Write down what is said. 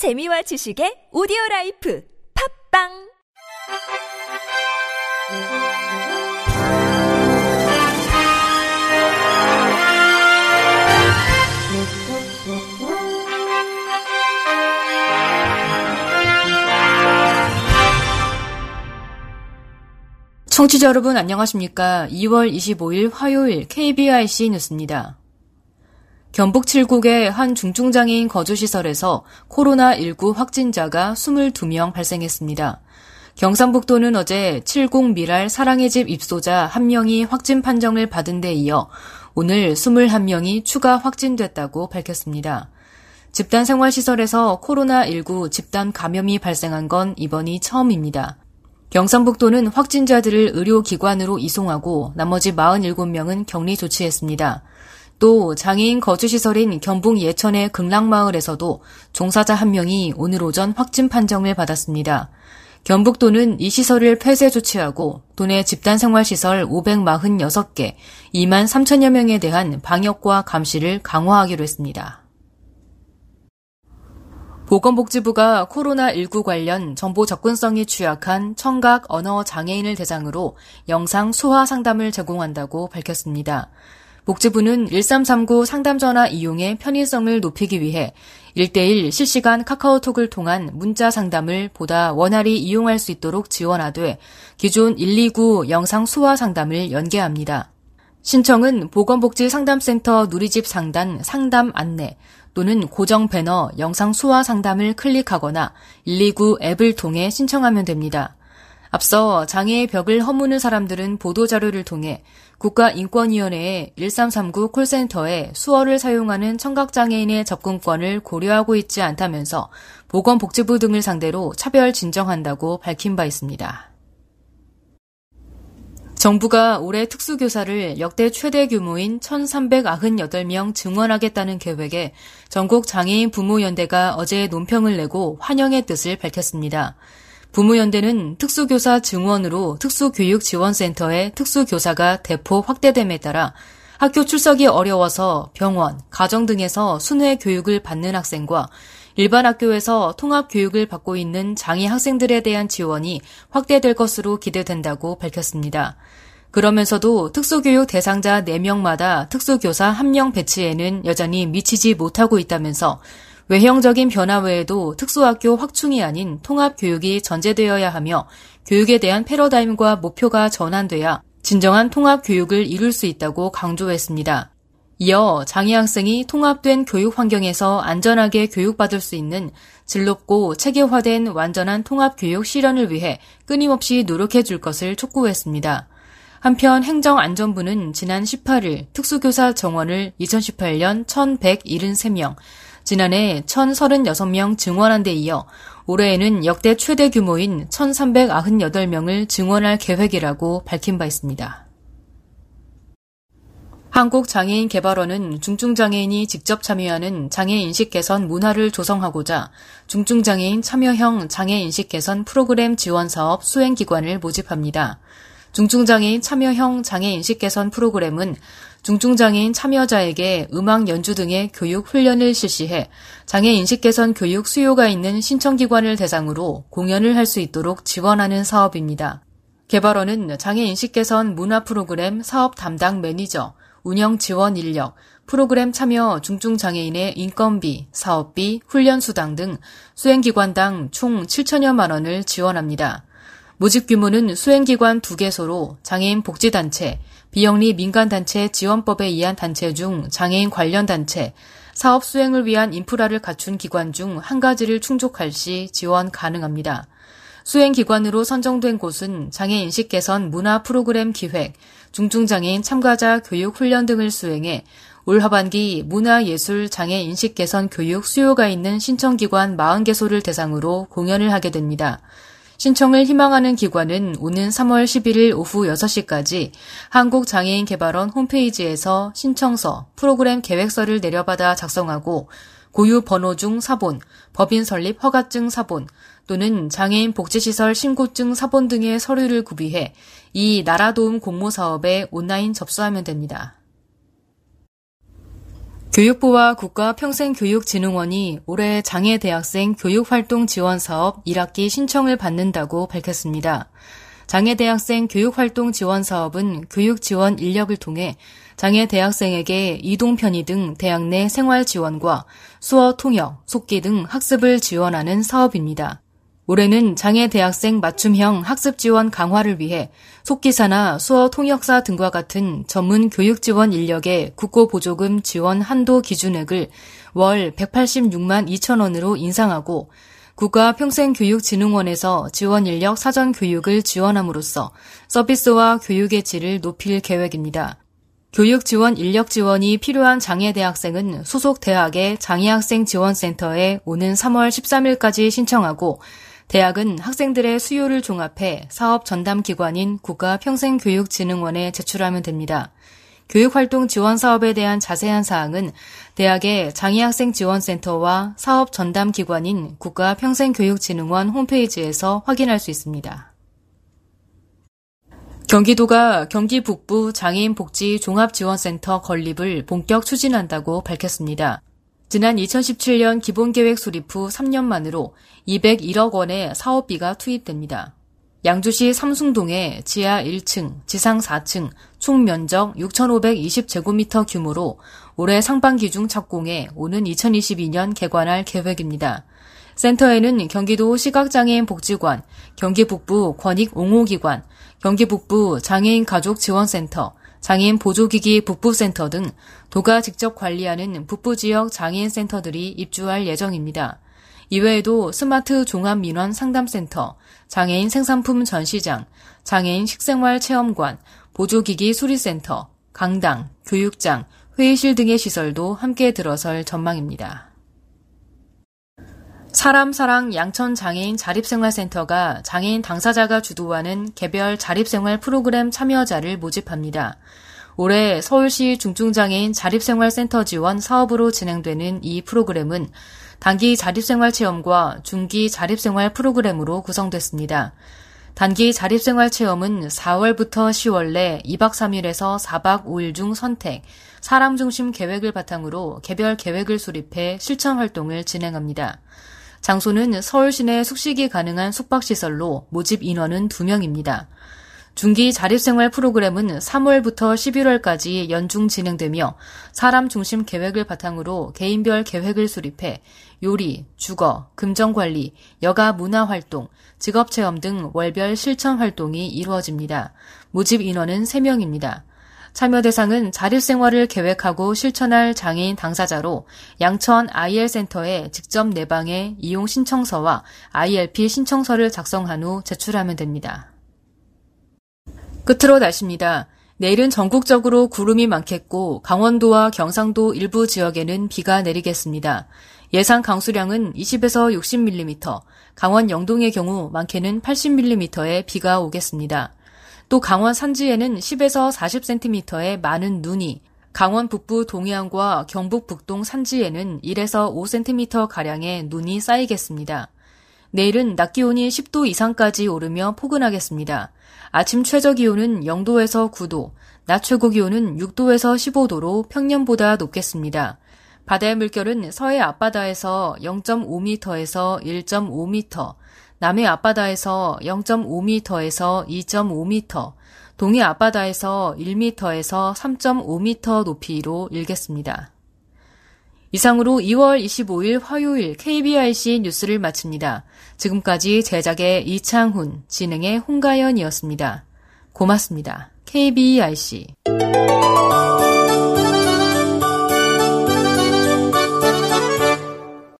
재미와 지식의 오디오 라이프 팝빵 청취자 여러분 안녕하십니까? 2월 25일 화요일 KBIC 뉴스입니다. 경북 칠곡의 한 중증장애인 거주시설에서 코로나19 확진자가 22명 발생했습니다. 경상북도는 어제 칠곡 미랄 사랑의 집 입소자 1명이 확진 판정을 받은 데 이어 오늘 21명이 추가 확진됐다고 밝혔습니다. 집단 생활시설에서 코로나19 집단 감염이 발생한 건 이번이 처음입니다. 경상북도는 확진자들을 의료기관으로 이송하고 나머지 47명은 격리 조치했습니다. 또 장애인 거주시설인 경북 예천의 극락마을에서도 종사자 한 명이 오늘 오전 확진 판정을 받았습니다. 경북도는 이 시설을 폐쇄 조치하고 도내 집단생활시설 546개, 2만 3천여 명에 대한 방역과 감시를 강화하기로 했습니다. 보건복지부가 코로나19 관련 정보 접근성이 취약한 청각 언어 장애인을 대상으로 영상 수화 상담을 제공한다고 밝혔습니다. 복지부는 1339 상담전화 이용의 편의성을 높이기 위해 1대1 실시간 카카오톡을 통한 문자 상담을 보다 원활히 이용할 수 있도록 지원하되 기존 129 영상 수화 상담을 연계합니다. 신청은 보건복지 상담센터 누리집 상단 상담 안내 또는 고정 배너 영상 수화 상담을 클릭하거나 129 앱을 통해 신청하면 됩니다. 앞서 장애의 벽을 허무는 사람들은 보도자료를 통해 국가인권위원회의 1339 콜센터에 수어를 사용하는 청각장애인의 접근권을 고려하고 있지 않다면서 보건복지부 등을 상대로 차별 진정한다고 밝힌 바 있습니다. 정부가 올해 특수교사를 역대 최대 규모인 1,398명 증원하겠다는 계획에 전국 장애인 부모연대가 어제 논평을 내고 환영의 뜻을 밝혔습니다. 부모연대는 특수교사 증원으로 특수교육지원센터의 특수교사가 대폭 확대됨에 따라 학교 출석이 어려워서 병원, 가정 등에서 순회 교육을 받는 학생과 일반 학교에서 통합 교육을 받고 있는 장애 학생들에 대한 지원이 확대될 것으로 기대된다고 밝혔습니다. 그러면서도 특수교육 대상자 4명마다 특수교사 1명 배치에는 여전히 미치지 못하고 있다면서 외형적인 변화 외에도 특수학교 확충이 아닌 통합교육이 전제되어야 하며 교육에 대한 패러다임과 목표가 전환돼야 진정한 통합교육을 이룰 수 있다고 강조했습니다. 이어 장애 학생이 통합된 교육 환경에서 안전하게 교육받을 수 있는 즐겁고 체계화된 완전한 통합교육 실현을 위해 끊임없이 노력해 줄 것을 촉구했습니다. 한편 행정안전부는 지난 18일 특수교사 정원을 2018년 1173명, 지난해 1,036명 증원한 데 이어 올해에는 역대 최대 규모인 1,398명을 증원할 계획이라고 밝힌 바 있습니다. 한국장애인 개발원은 중증장애인이 직접 참여하는 장애인식 개선 문화를 조성하고자 중증장애인 참여형 장애인식 개선 프로그램 지원 사업 수행기관을 모집합니다. 중증장애인 참여형 장애인식 개선 프로그램은 중증장애인 참여자에게 음악 연주 등의 교육 훈련을 실시해 장애 인식 개선 교육 수요가 있는 신청기관을 대상으로 공연을 할 수 있도록 지원하는 사업입니다. 개발원은 장애 인식 개선 문화 프로그램 사업 담당 매니저, 운영 지원 인력, 프로그램 참여 중증 장애인의 인건비, 사업비, 훈련 수당 등 수행기관당 총 7천여만 원을 지원합니다. 모집 규모는 수행기관 2개소로 장애인 복지단체, 비영리 민간단체 지원법에 의한 단체 중 장애인 관련 단체, 사업 수행을 위한 인프라를 갖춘 기관 중 한 가지를 충족할 시 지원 가능합니다. 수행기관으로 선정된 곳은 장애인식 개선 문화 프로그램 기획, 중증장애인 참가자 교육 훈련 등을 수행해 올 하반기 문화예술 장애인식 개선 교육 수요가 있는 신청기관 40개소를 대상으로 공연을 하게 됩니다. 신청을 희망하는 기관은 오는 3월 11일 오후 6시까지 한국장애인개발원 홈페이지에서 신청서, 프로그램 계획서를 내려받아 작성하고 고유 번호 중 사본, 법인 설립 허가증 사본 또는 장애인 복지시설 신고증 사본 등의 서류를 구비해 이 나라도움 공모 사업에 온라인 접수하면 됩니다. 교육부와 국가평생교육진흥원이 올해 장애대학생 교육활동 지원 사업 1학기 신청을 받는다고 밝혔습니다. 장애대학생 교육활동 지원 사업은 교육 지원 인력을 통해 장애 대학생에게 이동 편의 등 대학 내 생활 지원과 수어 통역, 속기 등 학습을 지원하는 사업입니다. 올해는 장애 대학생 맞춤형 학습 지원 강화를 위해 속기사나 수어 통역사 등과 같은 전문 교육 지원 인력의 국고 보조금 지원 한도 기준액을 월 186만 2천 원으로 인상하고 국가 평생교육진흥원에서 지원 인력 사전 교육을 지원함으로써 서비스와 교육의 질을 높일 계획입니다. 교육 지원 인력 지원이 필요한 장애 대학생은 소속 대학의 장애학생 지원센터에 오는 3월 13일까지 신청하고 대학은 학생들의 수요를 종합해 사업 전담 기관인 국가평생교육진흥원에 제출하면 됩니다. 교육활동 지원 사업에 대한 자세한 사항은 대학의 장애학생 지원센터와 사업 전담 기관인 국가평생교육진흥원 홈페이지에서 확인할 수 있습니다. 경기도가 경기 북부 장애인 복지 종합지원센터 건립을 본격 추진한다고 밝혔습니다. 지난 2017년 기본계획 수립 후 3년 만으로 201억 원의 사업비가 투입됩니다. 양주시 삼숭동에 지하 1층, 지상 4층, 총 면적 6,520제곱미터 규모로 올해 상반기 중 착공해 오는 2022년 개관할 계획입니다. 센터에는 경기도 시각장애인 복지관, 경기북부 권익 옹호기관, 경기북부 장애인 가족지원센터, 장애인 보조기기 북부센터 등 도가 직접 관리하는 북부 지역 장애인 센터들이 입주할 예정입니다. 이외에도 스마트 종합민원 상담센터, 장애인 생산품 전시장, 장애인 식생활 체험관, 보조기기 수리센터, 강당, 교육장, 회의실 등의 시설도 함께 들어설 전망입니다. 사람 사랑 양천 장애인 자립생활센터가 장애인 당사자가 주도하는 개별 자립생활 프로그램 참여자를 모집합니다. 올해 서울시 중증장애인 자립생활센터 지원 사업으로 진행되는 이 프로그램은 단기 자립생활 체험과 중기 자립생활 프로그램으로 구성됐습니다. 단기 자립생활 체험은 4월부터 10월 내 2박 3일에서 4박 5일 중 선택, 사람 중심 계획을 바탕으로 개별 계획을 수립해 실천 활동을 진행합니다. 장소는 서울 시내 숙식이 가능한 숙박시설로 모집 인원은 2명입니다. 중기 자립생활 프로그램은 3월부터 11월까지 연중 진행되며 사람 중심 계획을 바탕으로 개인별 계획을 수립해 요리, 주거, 금전관리, 여가 문화활동, 직업체험 등 월별 실천 활동이 이루어집니다. 모집 인원은 3명입니다. 참여 대상은 자립생활을 계획하고 실천할 장애인 당사자로 양천 IL센터에 직접 내방해 이용 신청서와 ILP 신청서를 작성한 후 제출하면 됩니다. 끝으로 날씨입니다. 내일은 전국적으로 구름이 많겠고 강원도와 경상도 일부 지역에는 비가 내리겠습니다. 예상 강수량은 20에서 60mm, 강원 영동의 경우 많게는 80mm의 비가 오겠습니다. 또 강원 산지에는 10에서 40cm의 많은 눈이, 강원 북부 동해안과 경북 북동 산지에는 1에서 5cm 가량의 눈이 쌓이겠습니다. 내일은 낮 기온이 10도 이상까지 오르며 포근하겠습니다. 아침 최저 기온은 0도에서 9도, 낮 최고 기온은 6도에서 15도로 평년보다 높겠습니다. 바다의 물결은 서해 앞바다에서 0.5m에서 1.5m, 남해 앞바다에서 0.5m에서 2.5m, 동해 앞바다에서 1m에서 3.5m 높이로 일겠습니다. 이상으로 2월 25일 화요일 KBIC 뉴스를 마칩니다. 지금까지 제작의 이창훈, 진행의 홍가연이었습니다. 고맙습니다. KBIC